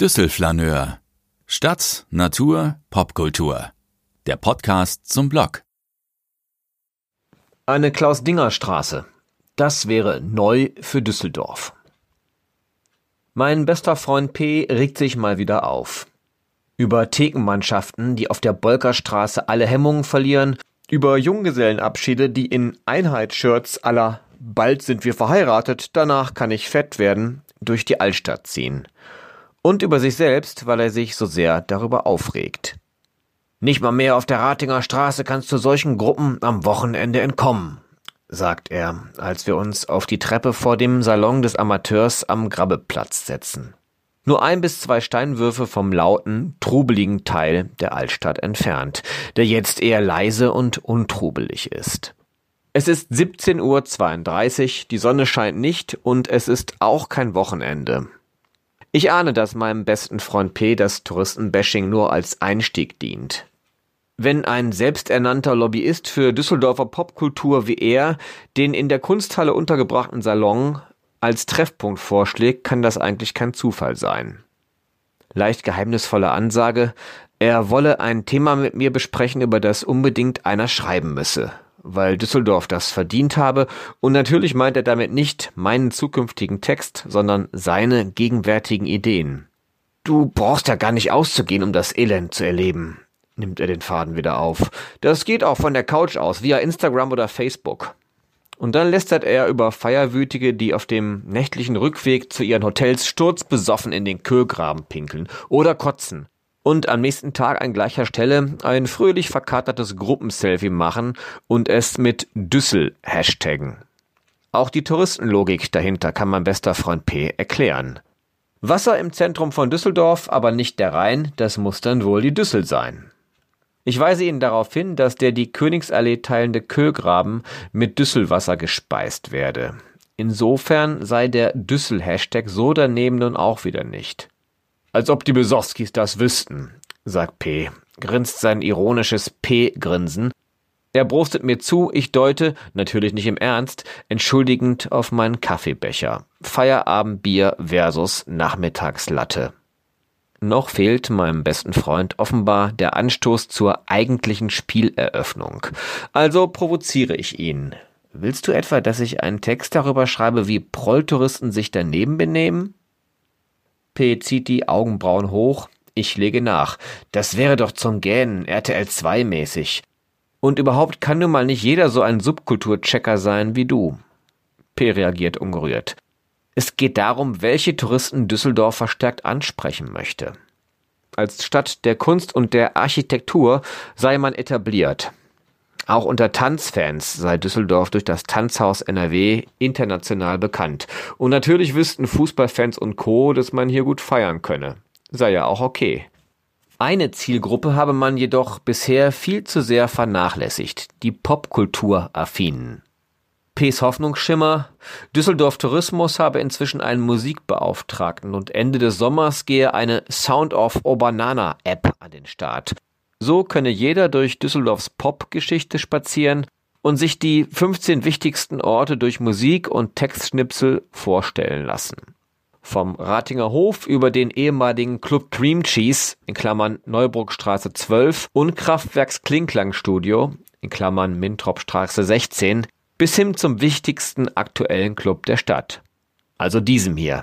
Düsselflaneur. Stadt, Natur, Popkultur. Der Podcast zum Blog. Eine Klaus-Dinger-Straße. Das wäre neu für Düsseldorf. Mein bester Freund P. regt sich mal wieder auf. Über Thekenmannschaften, die auf der Bolkerstraße alle Hemmungen verlieren, über Junggesellenabschiede, die in Einheitsshirts aller Bald sind wir verheiratet, danach kann ich fett werden, durch die Altstadt ziehen und über sich selbst, weil er sich so sehr darüber aufregt. Nicht mal mehr auf der Ratinger Straße kannst du solchen Gruppen am Wochenende entkommen, sagt er, als wir uns auf die Treppe vor dem Salon des Amateurs am Grabbeplatz setzen. Nur ein bis zwei Steinwürfe vom lauten, trubeligen Teil der Altstadt entfernt, der jetzt eher leise und untrubelig ist. Es ist 17.32 Uhr, die Sonne scheint nicht und es ist auch kein Wochenende. Ich ahne, dass meinem besten Freund P. das Touristenbashing nur als Einstieg dient. Wenn ein selbsternannter Lobbyist für Düsseldorfer Popkultur wie er den in der Kunsthalle untergebrachten Salon als Treffpunkt vorschlägt, kann das eigentlich kein Zufall sein. Leicht geheimnisvolle Ansage, er wolle ein Thema mit mir besprechen, über das unbedingt einer schreiben müsse weil Düsseldorf das verdient habe, und natürlich meint er damit nicht meinen zukünftigen Text, sondern seine gegenwärtigen Ideen. Du brauchst ja gar nicht auszugehen, um das Elend zu erleben, nimmt er den Faden wieder auf. Das geht auch von der Couch aus, via Instagram oder Facebook. Und dann lästert er über Feierwütige, die auf dem nächtlichen Rückweg zu ihren Hotels sturzbesoffen in den Köhlgraben pinkeln oder kotzen und am nächsten Tag an gleicher Stelle ein fröhlich verkatertes Gruppenselfie machen und es mit Düssel hashtaggen. Auch die Touristenlogik dahinter kann mein bester Freund P erklären. Wasser im Zentrum von Düsseldorf, aber nicht der Rhein, das muss dann wohl die Düssel sein. Ich weise Ihnen darauf hin, dass der die Königsallee teilende Köhlgraben mit Düsselwasser gespeist werde. Insofern sei der Düssel-Hashtag so daneben nun auch wieder nicht. Als ob die Besowskis das wüssten, sagt P., grinst sein ironisches P-Grinsen. Er brostet mir zu, ich deute, natürlich nicht im Ernst, entschuldigend auf meinen Kaffeebecher. Feierabendbier versus Nachmittagslatte. Noch fehlt meinem besten Freund offenbar der Anstoß zur eigentlichen Spieleröffnung. Also provoziere ich ihn. Willst du etwa, dass ich einen Text darüber schreibe, wie Prolltouristen sich daneben benehmen? P. zieht die Augenbrauen hoch. Ich lege nach. Das wäre doch zum Gähnen, RTL 2 mäßig. Und überhaupt kann nun mal nicht jeder so ein Subkulturchecker sein wie du. P. reagiert ungerührt. Es geht darum, welche Touristen Düsseldorf verstärkt ansprechen möchte. Als Stadt der Kunst und der Architektur sei man etabliert. Auch unter Tanzfans sei Düsseldorf durch das Tanzhaus NRW international bekannt. Und natürlich wüssten Fußballfans und Co., dass man hier gut feiern könne. Sei ja auch okay. Eine Zielgruppe habe man jedoch bisher viel zu sehr vernachlässigt, die Popkultur-Affinen. P.s Hoffnungsschimmer, Düsseldorf Tourismus habe inzwischen einen Musikbeauftragten und Ende des Sommers gehe eine Sound of Obanana App an den Start. So könne jeder durch Düsseldorfs Popgeschichte spazieren und sich die 15 wichtigsten Orte durch Musik und Textschnipsel vorstellen lassen. Vom Ratinger Hof über den ehemaligen Club Cream Cheese in Klammern Neubruckstraße 12 und Kraftwerks Klingklangstudio in Klammern Mintropstraße 16 bis hin zum wichtigsten aktuellen Club der Stadt. Also diesem hier.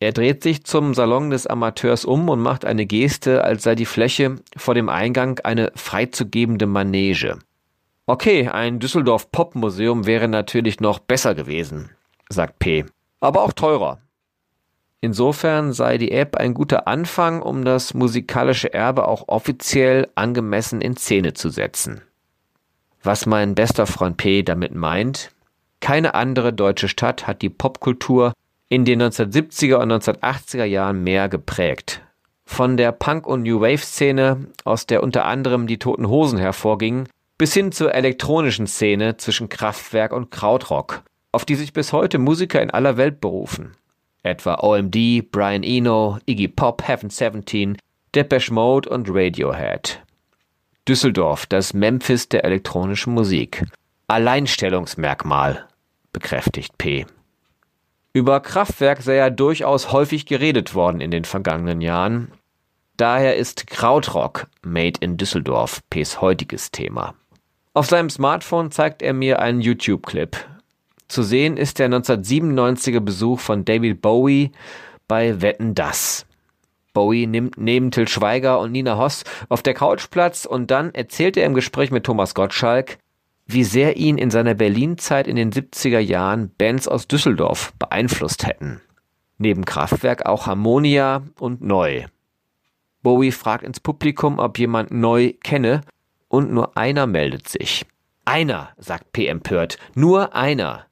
Er dreht sich zum Salon des Amateurs um und macht eine Geste, als sei die Fläche vor dem Eingang eine freizugebende Manege. Okay, ein Düsseldorf Popmuseum wäre natürlich noch besser gewesen, sagt P. Aber auch teurer. Insofern sei die App ein guter Anfang, um das musikalische Erbe auch offiziell angemessen in Szene zu setzen. Was mein bester Freund P damit meint, keine andere deutsche Stadt hat die Popkultur in den 1970er und 1980er Jahren mehr geprägt. Von der Punk- und New Wave-Szene, aus der unter anderem die Toten Hosen hervorgingen, bis hin zur elektronischen Szene zwischen Kraftwerk und Krautrock, auf die sich bis heute Musiker in aller Welt berufen. Etwa OMD, Brian Eno, Iggy Pop, Heaven 17, Depeche Mode und Radiohead. Düsseldorf, das Memphis der elektronischen Musik. Alleinstellungsmerkmal, bekräftigt P. Über Kraftwerk sei ja durchaus häufig geredet worden in den vergangenen Jahren. Daher ist Krautrock Made in Düsseldorf Ps heutiges Thema. Auf seinem Smartphone zeigt er mir einen YouTube-Clip. Zu sehen ist der 1997er Besuch von David Bowie bei Wetten Das. Bowie nimmt neben Till Schweiger und Nina Hoss auf der Couch Platz und dann erzählt er im Gespräch mit Thomas Gottschalk, wie sehr ihn in seiner Berlin-Zeit in den 70er Jahren Bands aus Düsseldorf beeinflusst hätten. Neben Kraftwerk auch Harmonia und Neu. Bowie fragt ins Publikum, ob jemand Neu kenne, und nur einer meldet sich. Einer, sagt P. empört, nur einer.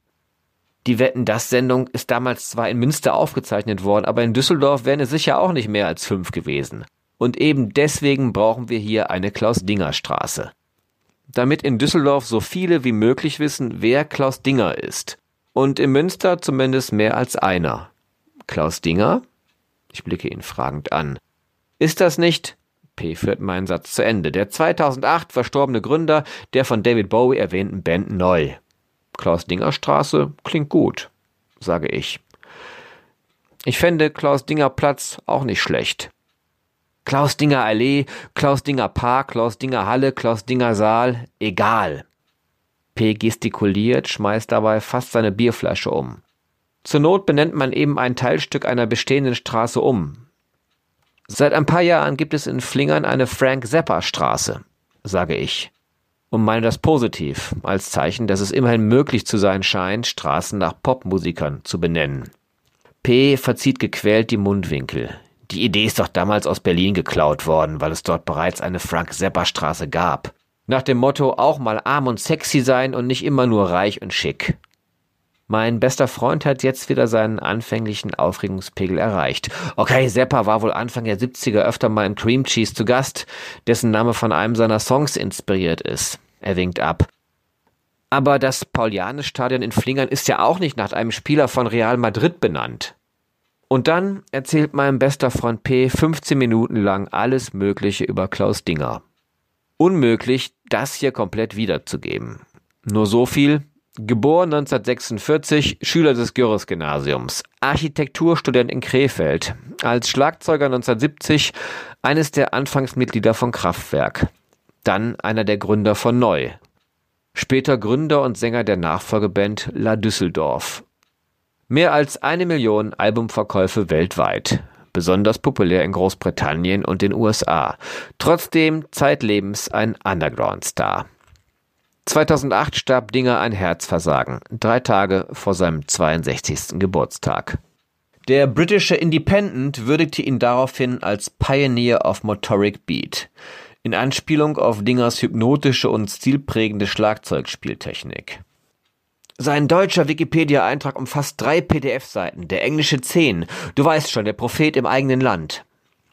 Die Wetten das Sendung ist damals zwar in Münster aufgezeichnet worden, aber in Düsseldorf wären es sicher auch nicht mehr als fünf gewesen. Und eben deswegen brauchen wir hier eine Klaus-Dinger-Straße. Damit in Düsseldorf so viele wie möglich wissen, wer Klaus Dinger ist. Und in Münster zumindest mehr als einer. Klaus Dinger? Ich blicke ihn fragend an. Ist das nicht, P führt meinen Satz zu Ende, der 2008 verstorbene Gründer der von David Bowie erwähnten Band Neu? Klaus-Dinger-Straße klingt gut, sage ich. Ich fände Klaus-Dinger-Platz auch nicht schlecht. Klaus-Dinger Allee, Klaus-Dinger Park, Klaus-Dinger Halle, Klaus-Dinger Saal, egal. P gestikuliert, schmeißt dabei fast seine Bierflasche um. Zur Not benennt man eben ein Teilstück einer bestehenden Straße um. Seit ein paar Jahren gibt es in Flingern eine Frank Zappa Straße, sage ich und meine das positiv, als Zeichen, dass es immerhin möglich zu sein scheint, Straßen nach Popmusikern zu benennen. P. verzieht gequält die Mundwinkel. Die Idee ist doch damals aus Berlin geklaut worden, weil es dort bereits eine Frank-Zappa-Straße gab. Nach dem Motto auch mal arm und sexy sein und nicht immer nur reich und schick. Mein bester Freund hat jetzt wieder seinen anfänglichen Aufregungspegel erreicht. Okay, Zappa war wohl Anfang der 70er öfter mal in Cream Cheese zu Gast, dessen Name von einem seiner Songs inspiriert ist. Er winkt ab. Aber das Paulianes-Stadion in Flingern ist ja auch nicht nach einem Spieler von Real Madrid benannt. Und dann erzählt mein bester Freund P 15 Minuten lang alles Mögliche über Klaus Dinger. Unmöglich, das hier komplett wiederzugeben. Nur so viel, Geboren 1946, Schüler des Görres-Gymnasiums, Architekturstudent in Krefeld, als Schlagzeuger 1970 eines der Anfangsmitglieder von Kraftwerk, dann einer der Gründer von Neu, später Gründer und Sänger der Nachfolgeband La Düsseldorf. Mehr als eine Million Albumverkäufe weltweit, besonders populär in Großbritannien und den USA, trotzdem zeitlebens ein Underground-Star. 2008 starb Dinger ein Herzversagen, drei Tage vor seinem 62. Geburtstag. Der britische Independent würdigte ihn daraufhin als Pioneer of Motoric Beat, in Anspielung auf Dingers hypnotische und stilprägende Schlagzeugspieltechnik. Sein deutscher Wikipedia-Eintrag umfasst drei PDF-Seiten, der englische zehn. Du weißt schon, der Prophet im eigenen Land.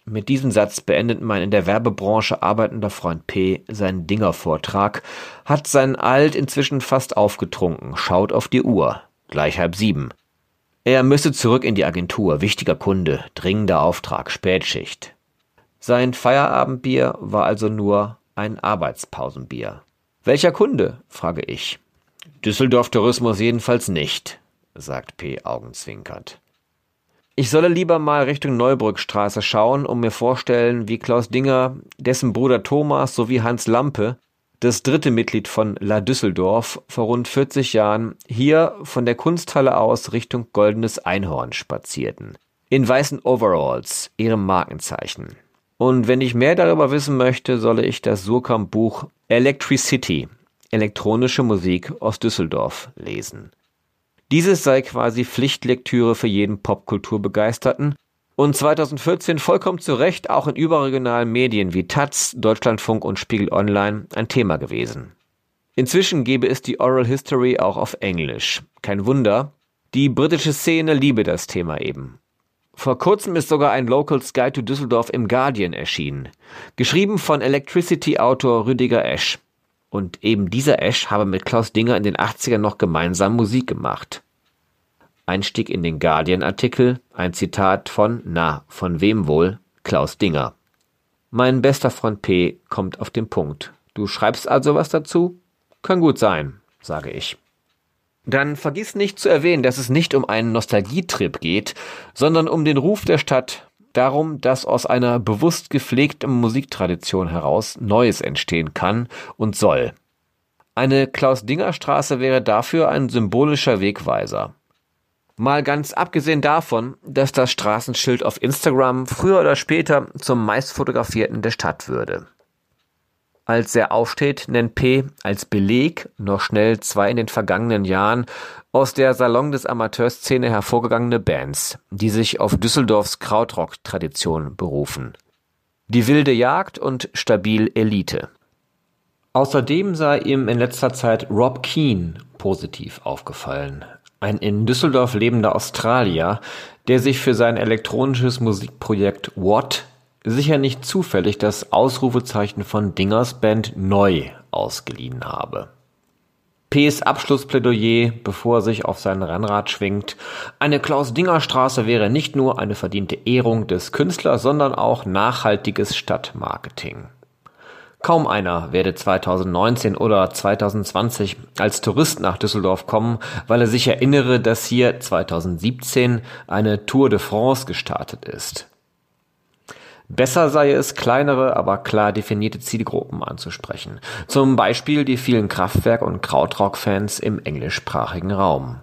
Mit diesem Satz beendet mein in der Werbebranche arbeitender Freund P. seinen Dinger-Vortrag, hat sein Alt inzwischen fast aufgetrunken, schaut auf die Uhr. Gleich halb sieben. Er müsse zurück in die Agentur, wichtiger Kunde, dringender Auftrag, Spätschicht. Sein Feierabendbier war also nur ein Arbeitspausenbier. Welcher Kunde? frage ich. Düsseldorf Tourismus jedenfalls nicht, sagt P. augenzwinkernd. Ich solle lieber mal Richtung Neubrückstraße schauen und mir vorstellen, wie Klaus Dinger, dessen Bruder Thomas sowie Hans Lampe, das dritte Mitglied von La Düsseldorf, vor rund 40 Jahren hier von der Kunsthalle aus Richtung Goldenes Einhorn spazierten. In weißen Overalls, ihrem Markenzeichen. Und wenn ich mehr darüber wissen möchte, solle ich das Surkamp-Buch Electricity, elektronische Musik aus Düsseldorf, lesen. Dieses sei quasi Pflichtlektüre für jeden Popkulturbegeisterten und 2014 vollkommen zu Recht auch in überregionalen Medien wie Taz, Deutschlandfunk und Spiegel Online ein Thema gewesen. Inzwischen gebe es die Oral History auch auf Englisch. Kein Wunder, die britische Szene liebe das Thema eben. Vor kurzem ist sogar ein Locals Guide to Düsseldorf im Guardian erschienen, geschrieben von Electricity-Autor Rüdiger Esch. Und eben dieser Ash habe mit Klaus Dinger in den 80ern noch gemeinsam Musik gemacht. Einstieg in den Guardian-Artikel, ein Zitat von, na, von wem wohl? Klaus Dinger. Mein bester Freund P. kommt auf den Punkt. Du schreibst also was dazu? Kann gut sein, sage ich. dann vergiss nicht zu erwähnen, dass es nicht um einen Nostalgietrip geht, sondern um den Ruf der Stadt, darum, dass aus einer bewusst gepflegten Musiktradition heraus Neues entstehen kann und soll. Eine Klaus-Dinger-Straße wäre dafür ein symbolischer Wegweiser. Mal ganz abgesehen davon, dass das Straßenschild auf Instagram früher oder später zum meistfotografierten der Stadt würde. Als er aufsteht, nennt P. als Beleg noch schnell zwei in den vergangenen Jahren aus der Salon des Amateurszene hervorgegangene Bands, die sich auf Düsseldorfs Krautrock-Tradition berufen. Die wilde Jagd und Stabil Elite. Außerdem sei ihm in letzter Zeit Rob Keane positiv aufgefallen. Ein in Düsseldorf lebender Australier, der sich für sein elektronisches Musikprojekt What sicher nicht zufällig das Ausrufezeichen von Dingers Band Neu ausgeliehen habe. P.s Abschlussplädoyer, bevor er sich auf sein Rennrad schwingt. Eine Klaus-Dinger-Straße wäre nicht nur eine verdiente Ehrung des Künstlers, sondern auch nachhaltiges Stadtmarketing. Kaum einer werde 2019 oder 2020 als Tourist nach Düsseldorf kommen, weil er sich erinnere, dass hier 2017 eine Tour de France gestartet ist. Besser sei es, kleinere, aber klar definierte Zielgruppen anzusprechen. Zum Beispiel die vielen Kraftwerk- und Krautrock-Fans im englischsprachigen Raum.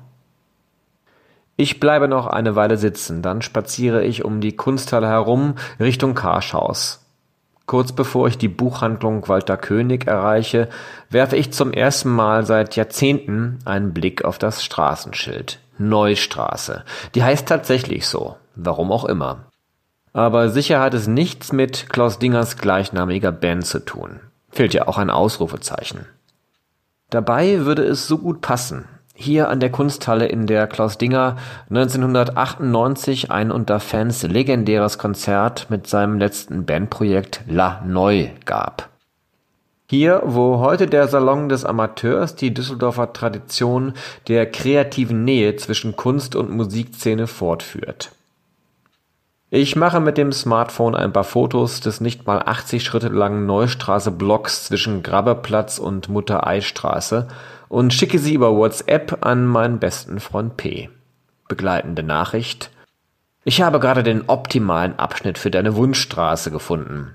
Ich bleibe noch eine Weile sitzen, dann spaziere ich um die Kunsthalle herum Richtung Karschhaus. Kurz bevor ich die Buchhandlung Walter König erreiche, werfe ich zum ersten Mal seit Jahrzehnten einen Blick auf das Straßenschild. Neustraße. Die heißt tatsächlich so. Warum auch immer aber sicher hat es nichts mit Klaus Dingers gleichnamiger Band zu tun. Fehlt ja auch ein Ausrufezeichen. Dabei würde es so gut passen. Hier an der Kunsthalle, in der Klaus Dinger 1998 ein unter Fans legendäres Konzert mit seinem letzten Bandprojekt La Neu gab. Hier, wo heute der Salon des Amateurs die Düsseldorfer Tradition der kreativen Nähe zwischen Kunst und Musikszene fortführt. Ich mache mit dem Smartphone ein paar Fotos des nicht mal 80 Schritte langen Neustraße-Blocks zwischen Grabberplatz und Mutter-Ei-Straße und schicke sie über WhatsApp an meinen besten Freund P. Begleitende Nachricht. Ich habe gerade den optimalen Abschnitt für deine Wunschstraße gefunden.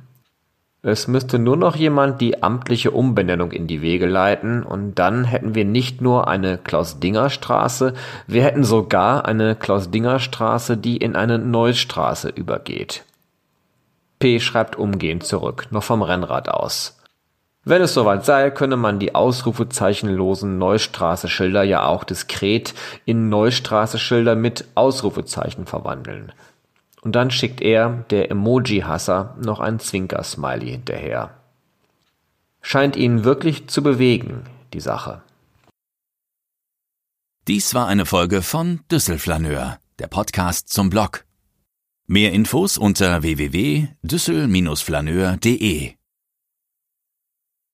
Es müsste nur noch jemand die amtliche Umbenennung in die Wege leiten, und dann hätten wir nicht nur eine Klaus-Dinger-Straße, wir hätten sogar eine Klaus-Dinger-Straße, die in eine Neustraße übergeht. P. schreibt umgehend zurück, noch vom Rennrad aus. Wenn es soweit sei, könne man die ausrufezeichenlosen Neustraße-Schilder ja auch diskret in Neustraße-Schilder mit Ausrufezeichen verwandeln. Und dann schickt er, der Emoji-Hasser, noch ein Zwinker-Smiley hinterher. Scheint ihn wirklich zu bewegen, die Sache. Dies war eine Folge von Düsselflaneur, der Podcast zum Blog. Mehr Infos unter www.düssel-flaneur.de